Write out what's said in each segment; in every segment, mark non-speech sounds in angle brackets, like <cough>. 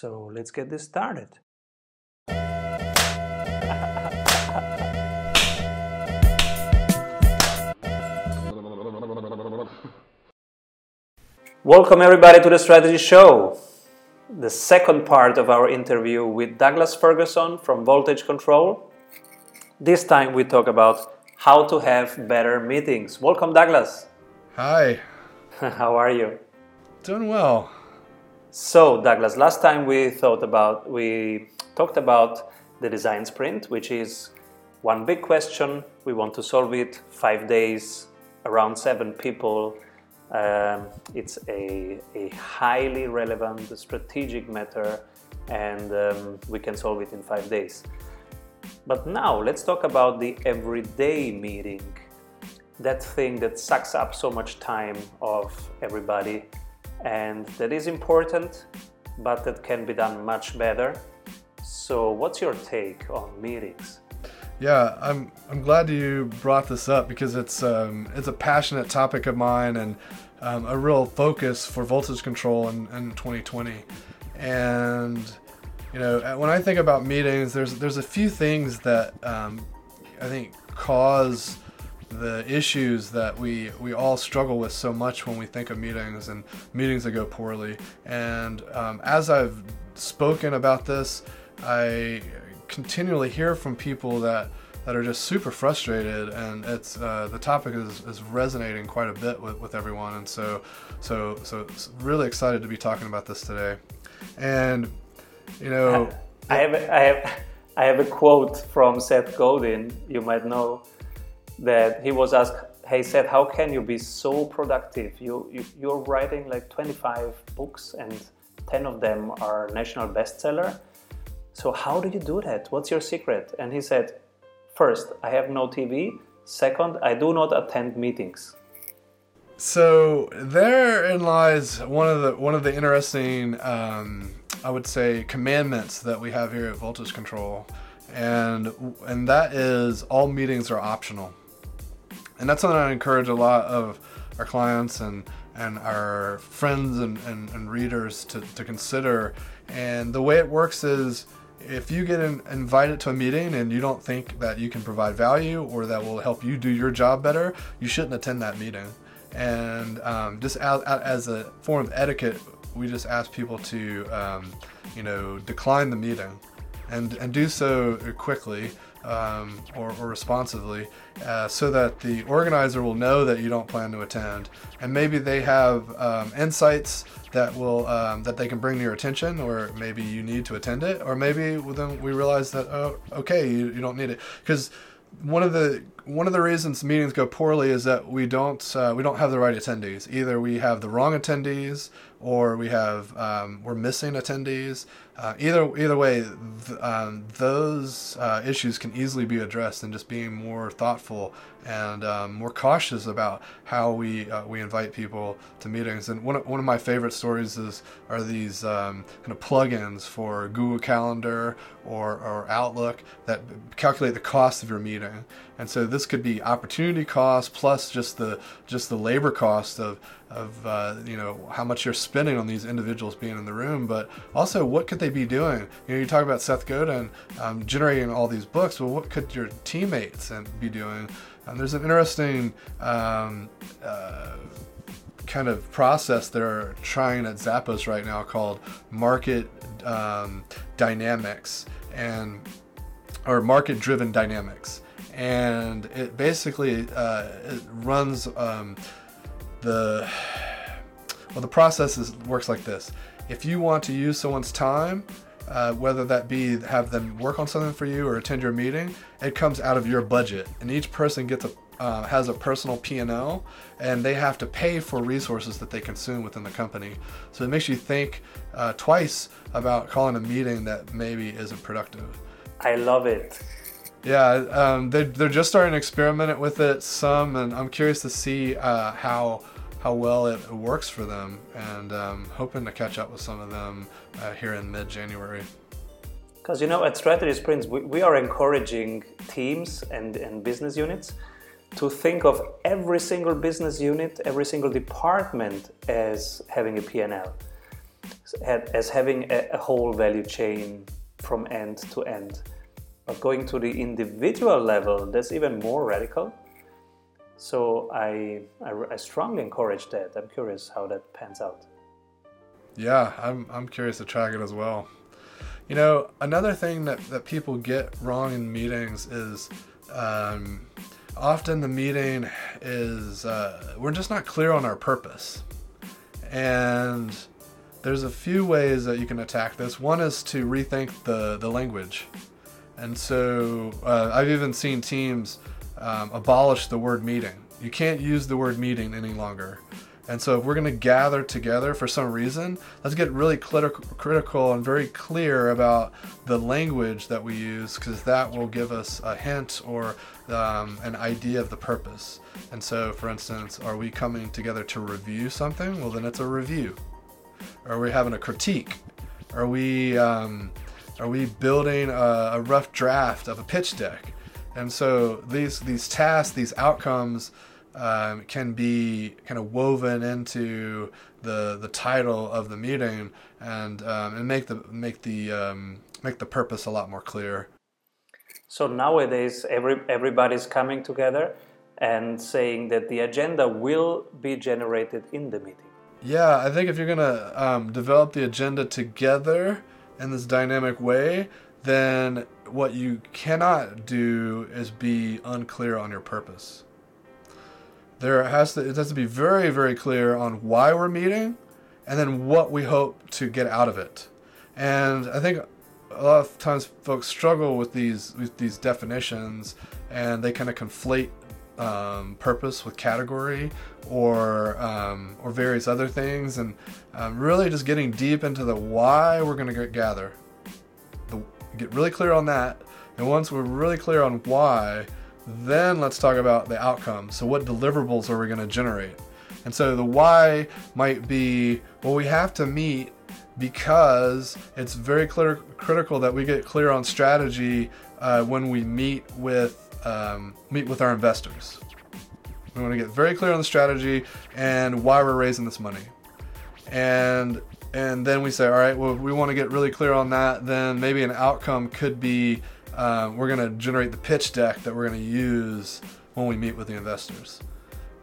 So let's get this started. Welcome, everybody, to the Strategy Show, the second part of our interview with Douglas Ferguson from Voltage Control. This time we talk about how to have better meetings. Welcome, Douglas. Hi. <laughs> how are you? Doing well. So, Douglas, last time we thought about, we talked about the design sprint, which is one big question. We want to solve it five days, around seven people um, it's a, a, highly relevant strategic matter and um, we can solve it in five days. But now let's talk about the everyday meeting, that thing that sucks up so much time of everybody and that is important, but that can be done much better. So, what's your take on meetings? Yeah, I'm I'm glad you brought this up because it's um, it's a passionate topic of mine and um, a real focus for voltage control in, in 2020. And you know, when I think about meetings, there's there's a few things that um, I think cause the issues that we we all struggle with so much when we think of meetings and meetings that go poorly. And um, as I've spoken about this, I continually hear from people that that are just super frustrated and it's uh, the topic is, is resonating quite a bit with, with everyone. And so so so really excited to be talking about this today. And you know I have I have I have a quote from Seth Godin you might know that he was asked hey Seth how can you be so productive you, you you're writing like 25 books and 10 of them are national bestseller so how do you do that? What's your secret? And he said, First, I have no TV. Second, I do not attend meetings. So therein lies one of the one of the interesting, um, I would say, commandments that we have here at Voltage Control, and and that is all meetings are optional, and that's something I encourage a lot of our clients and and our friends and, and, and readers to, to consider. And the way it works is if you get in, invited to a meeting and you don't think that you can provide value or that will help you do your job better, you shouldn't attend that meeting. And um, just as, as, a form of etiquette, we just ask people to, um, you know, decline the meeting and, and do so quickly um, or, or, responsively uh, so that the organizer will know that you don't plan to attend. And maybe they have um, insights that will um, that they can bring to your attention or maybe you need to attend it or maybe then we realize that oh okay you, you don't need it. Because one of the one of the reasons meetings go poorly is that we don't uh, we don't have the right attendees. Either we have the wrong attendees, or we have um, we're missing attendees. Uh, either either way, th- um, those uh, issues can easily be addressed and just being more thoughtful and um, more cautious about how we uh, we invite people to meetings. And one of, one of my favorite stories is are these um, kind of plugins for Google Calendar or, or Outlook that calculate the cost of your meeting. And so this could be opportunity cost plus just the just the labor cost of of uh, you know how much you're spending on these individuals being in the room, but also what could they be doing? You know, you talk about Seth Godin um, generating all these books. Well, what could your teammates be doing? And there's an interesting um, uh, kind of process they're trying at Zappos right now called market um, dynamics and or market driven dynamics and it basically uh, it runs um, the well the process is, works like this if you want to use someone's time uh, whether that be have them work on something for you or attend your meeting it comes out of your budget and each person gets a uh, has a personal P&L and they have to pay for resources that they consume within the company. So it makes you think uh, twice about calling a meeting that maybe isn't productive. I love it. Yeah, um, they're, they're just starting to experiment with it some, and I'm curious to see uh, how how well it works for them, and um, hoping to catch up with some of them uh, here in mid-January. Because you know, at Strategy Sprints, we, we are encouraging teams and, and business units to think of every single business unit, every single department as having a P&L. as having a, a whole value chain from end to end. But going to the individual level, that's even more radical. So I, I, I, strongly encourage that. I'm curious how that pans out. Yeah, I'm, I'm curious to track it as well. You know, another thing that, that people get wrong in meetings is um, often the meeting is uh, we're just not clear on our purpose. And there's a few ways that you can attack this. One is to rethink the, the language. And so uh, I've even seen teams um, abolish the word meeting. You can't use the word meeting any longer. And so if we're going to gather together for some reason, let's get really critical and very clear about the language that we use because that will give us a hint or um, an idea of the purpose. And so, for instance, are we coming together to review something? Well, then it's a review. Are we having a critique? Are we um, are we building a, a rough draft of a pitch deck? And so these these tasks, these outcomes um, can be kind of woven into the the title of the meeting and um, and make the make the um, make the purpose a lot more clear. So nowadays, every everybody's coming together and saying that the agenda will be generated in the meeting. Yeah, I think if you're gonna um, develop the agenda together in this dynamic way, then what you cannot do is be unclear on your purpose. There has to it has to be very very clear on why we're meeting and then what we hope to get out of it. And i think a lot of times folks struggle with these with these definitions and they kind of conflate um, purpose with category or um, or various other things and um, really just getting deep into the why we're going to gather the, get really clear on that and once we're really clear on why then let's talk about the outcome. So, what deliverables are we going to generate? And so, the why might be well, we have to meet because it's very clear, critical that we get clear on strategy uh, when we meet with um, meet with our investors. We want to get very clear on the strategy and why we're raising this money. And and then we say, all right, well, we want to get really clear on that. Then maybe an outcome could be um, we're going to generate the pitch deck that we're going to use when we meet with the investors.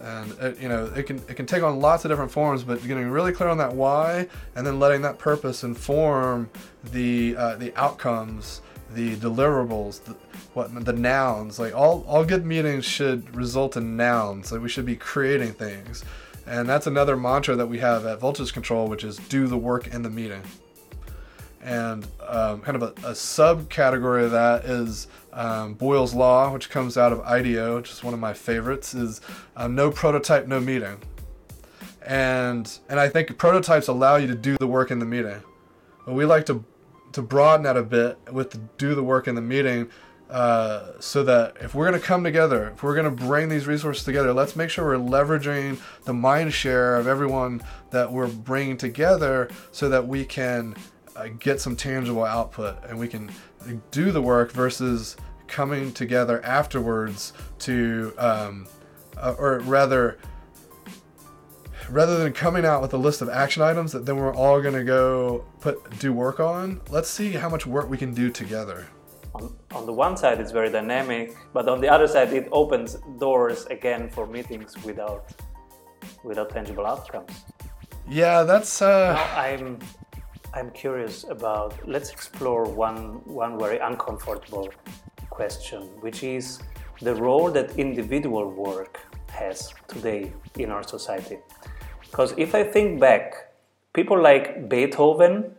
And it, you know, it can it can take on lots of different forms, but getting really clear on that why, and then letting that purpose inform the uh, the outcomes, the deliverables, the, what the nouns. Like all all good meetings should result in nouns. Like we should be creating things, and that's another mantra that we have at Voltage Control, which is do the work in the meeting and um, kind of a, a, subcategory of that is um, Boyle's Law, which comes out of IDEO, which is one of my favorites, is um, no prototype, no meeting. And and I think prototypes allow you to do the work in the meeting. But we like to to broaden that a bit with the do the work in the meeting. Uh, so that if we're going to come together, if we're going to bring these resources together, let's make sure we're leveraging the mind share of everyone that we're bringing together so that we can uh, get some tangible output and we can do the work versus coming together afterwards to um, uh, or rather rather than coming out with a list of action items that then we're all going to go put do work on let's see how much work we can do together on, on the one side it's very dynamic but on the other side it opens doors again for meetings without without tangible outcomes yeah that's uh now i'm I'm curious about, let's explore one, one very uncomfortable question, which is the role that individual work has today in our society. Because if I think back, people like Beethoven,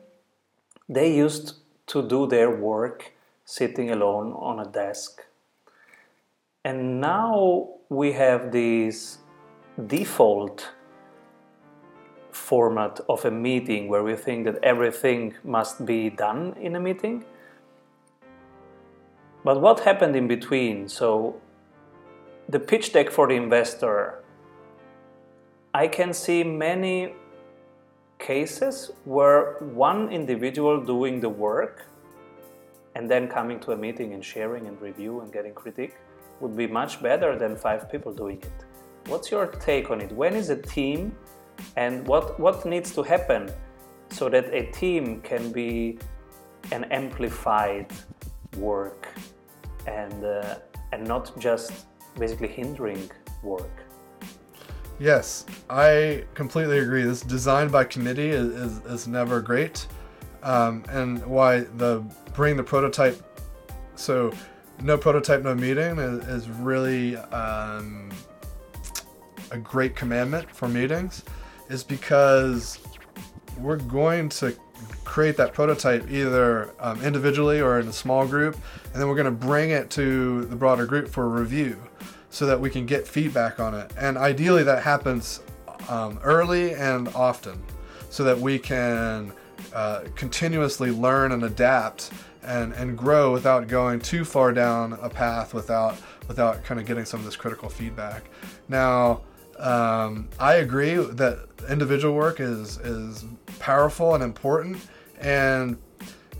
they used to do their work sitting alone on a desk. And now we have this default format of a meeting where we think that everything must be done in a meeting. But what happened in between? So, the pitch deck for the investor, I can see many cases where one individual doing the work and then coming to a meeting and sharing and review and getting critique would be much better than five people doing it. What's your take on it? When is a team and what, what needs to happen so that a team can be an amplified work and uh, and not just basically hindering work. Yes, I completely agree. This design by committee is, is, is never great. Um, and why the bring the prototype so no prototype no meeting is, is really um, a great commandment for meetings is because we're going to create that prototype either um, individually or in a small group and then we're going to bring it to the broader group for review so that we can get feedback on it and ideally that happens um, early and often so that we can uh, continuously learn and adapt and, and grow without going too far down a path without without kind of getting some of this critical feedback. Now, um, I agree that individual work is is powerful and important, and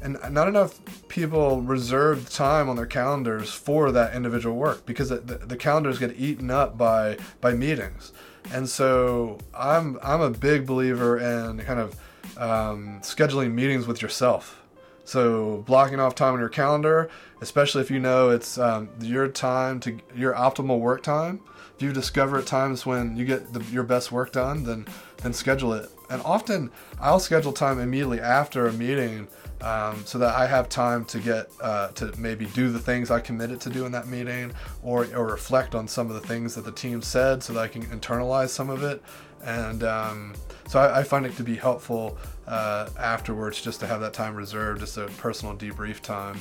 and not enough people reserve time on their calendars for that individual work because the, the calendars get eaten up by by meetings. And so I'm I'm a big believer in kind of um, scheduling meetings with yourself. So blocking off time on your calendar, especially if you know it's um, your time to your optimal work time. If you discover at times when you get the, your best work done, then then schedule it. And often I'll schedule time immediately after a meeting um, so that I have time to get uh, to maybe do the things I committed to do in that meeting, or or reflect on some of the things that the team said, so that I can internalize some of it. And um, so I, I, find it to be helpful uh, afterwards, just to have that time reserved, just a personal debrief time.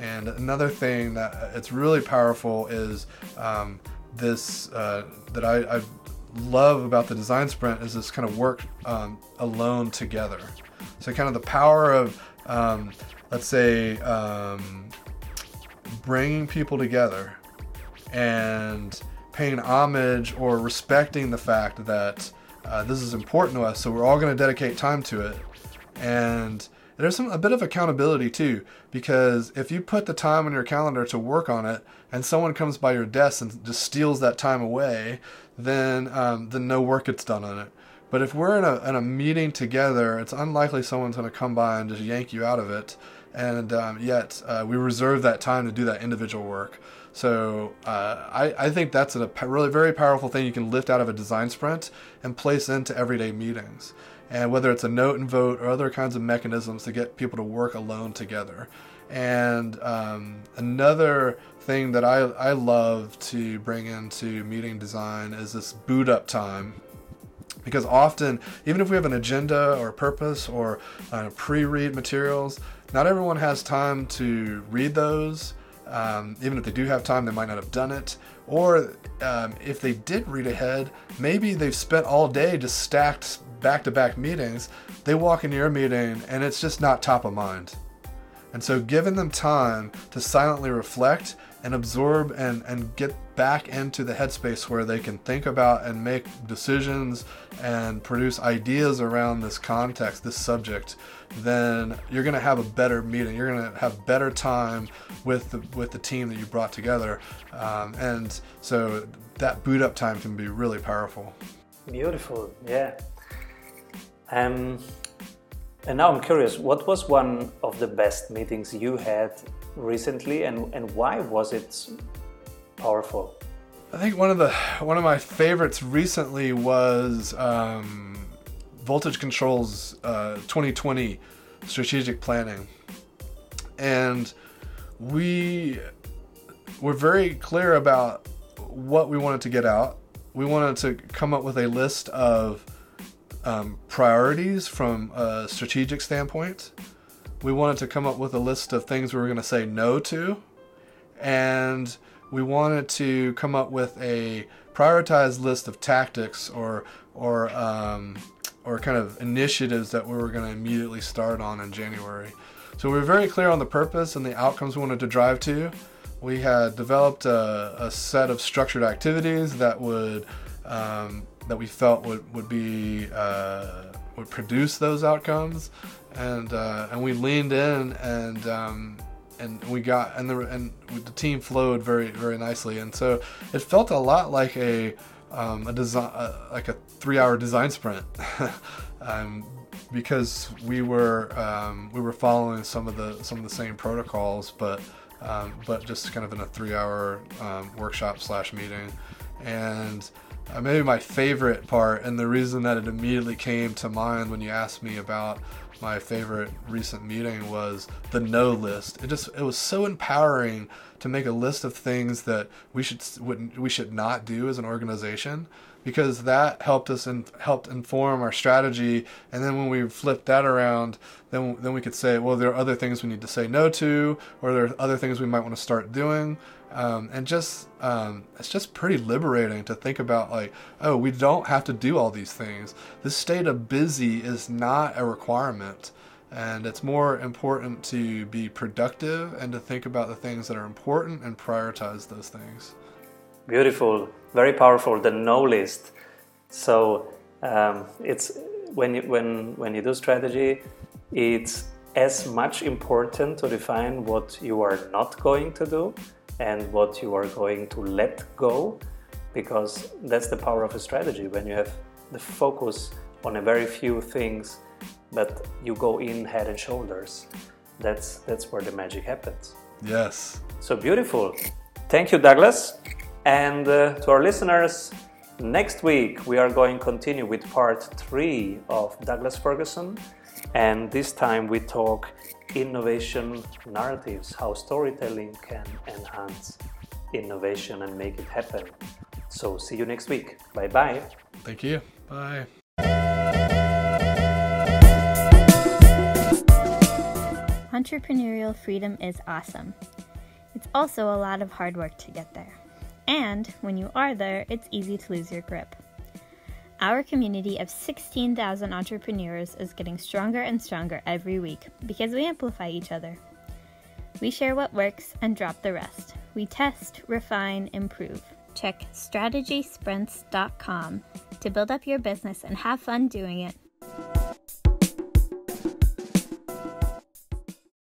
And another thing that uh, it's really powerful is um, this uh, that I, I, love about the design sprint is this kind of work um, alone together. So kind of the power of um, let's say, um, bringing people together and paying homage or respecting the fact that uh, this is important to us, so we're all going to dedicate time to it. And there's some a bit of accountability too, because if you put the time on your calendar to work on it, and someone comes by your desk and just steals that time away, then um, then no work gets done on it. But if we're in a, in a meeting together, it's unlikely someone's going to come by and just yank you out of it. And um, yet, uh, we reserve that time to do that individual work. So uh, I, I think that's a really very powerful thing you can lift out of a design sprint and place into everyday meetings. And whether it's a note and vote or other kinds of mechanisms to get people to work alone together. And um, another thing that I, I love to bring into meeting design is this boot up time because often even if we have an agenda or purpose or uh, pre-read materials not everyone has time to read those. Um, even if they do have time they might not have done it. Or um, if they did read ahead maybe they've spent all day just stacked back-to-back meetings. They walk into your meeting and it's just not top of mind. And so giving them time to silently reflect and absorb and, and get back into the headspace where they can think about and make decisions and produce ideas around this context, this subject, then you're going to have a better meeting. You're going to have better time with the, with the team that you brought together. Um, and so that boot up time can be really powerful. Beautiful, yeah. Um, and now I'm curious, what was one of the best meetings you had recently and, and why was it powerful? I think one of the one of my favorites recently was um, Voltage Control's uh, 2020 strategic planning, and we were very clear about what we wanted to get out. We wanted to come up with a list of um, priorities from a strategic standpoint. We wanted to come up with a list of things we were going to say no to, and we wanted to come up with a prioritized list of tactics or or um, or kind of initiatives that we were going to immediately start on in January. So we were very clear on the purpose and the outcomes we wanted to drive to. We had developed a, a set of structured activities that would um, that we felt would would be uh, would produce those outcomes, and uh, and we leaned in and um, and we got and the and the team flowed very very nicely, and so it felt a lot like a um, a design uh, like a three hour design sprint. <laughs> um, because we were um, we were following some of the some of the same protocols, but um, but just kind of in a three-hour um, workshop slash meeting, and uh, maybe my favorite part, and the reason that it immediately came to mind when you asked me about my favorite recent meeting was the no list. It just it was so empowering to make a list of things that we should we should not do as an organization because that helped us and helped inform our strategy and then when we flipped that around then then we could say well there are other things we need to say no to or there are other things we might want to start doing um, and just um, it's just pretty liberating to think about like oh we don't have to do all these things. This state of busy is not a requirement. And it's more important to be productive and to think about the things that are important and prioritize those things. Beautiful. Very powerful. The no list. So um, it's when you when when you do strategy it's as much important to define what you are not going to do and what you are going to let go because that's the power of a strategy. When you have the focus on a very few things but you go in head and shoulders that's that's where the magic happens. Yes. So beautiful. Thank you douglas. And uh, to our listeners next week we are going to continue with part three of douglas ferguson. And this time we talk innovation narratives, how storytelling can enhance innovation and make it happen. So, see you next week. Bye bye. Thank you. Bye. Entrepreneurial freedom is awesome. It's also a lot of hard work to get there. And when you are there, it's easy to lose your grip. Our community of 16,000 entrepreneurs is getting stronger and stronger every week because we amplify each other. We share what works and drop the rest. We test, refine, improve. Check strategysprints.com to build up your business and have fun doing it.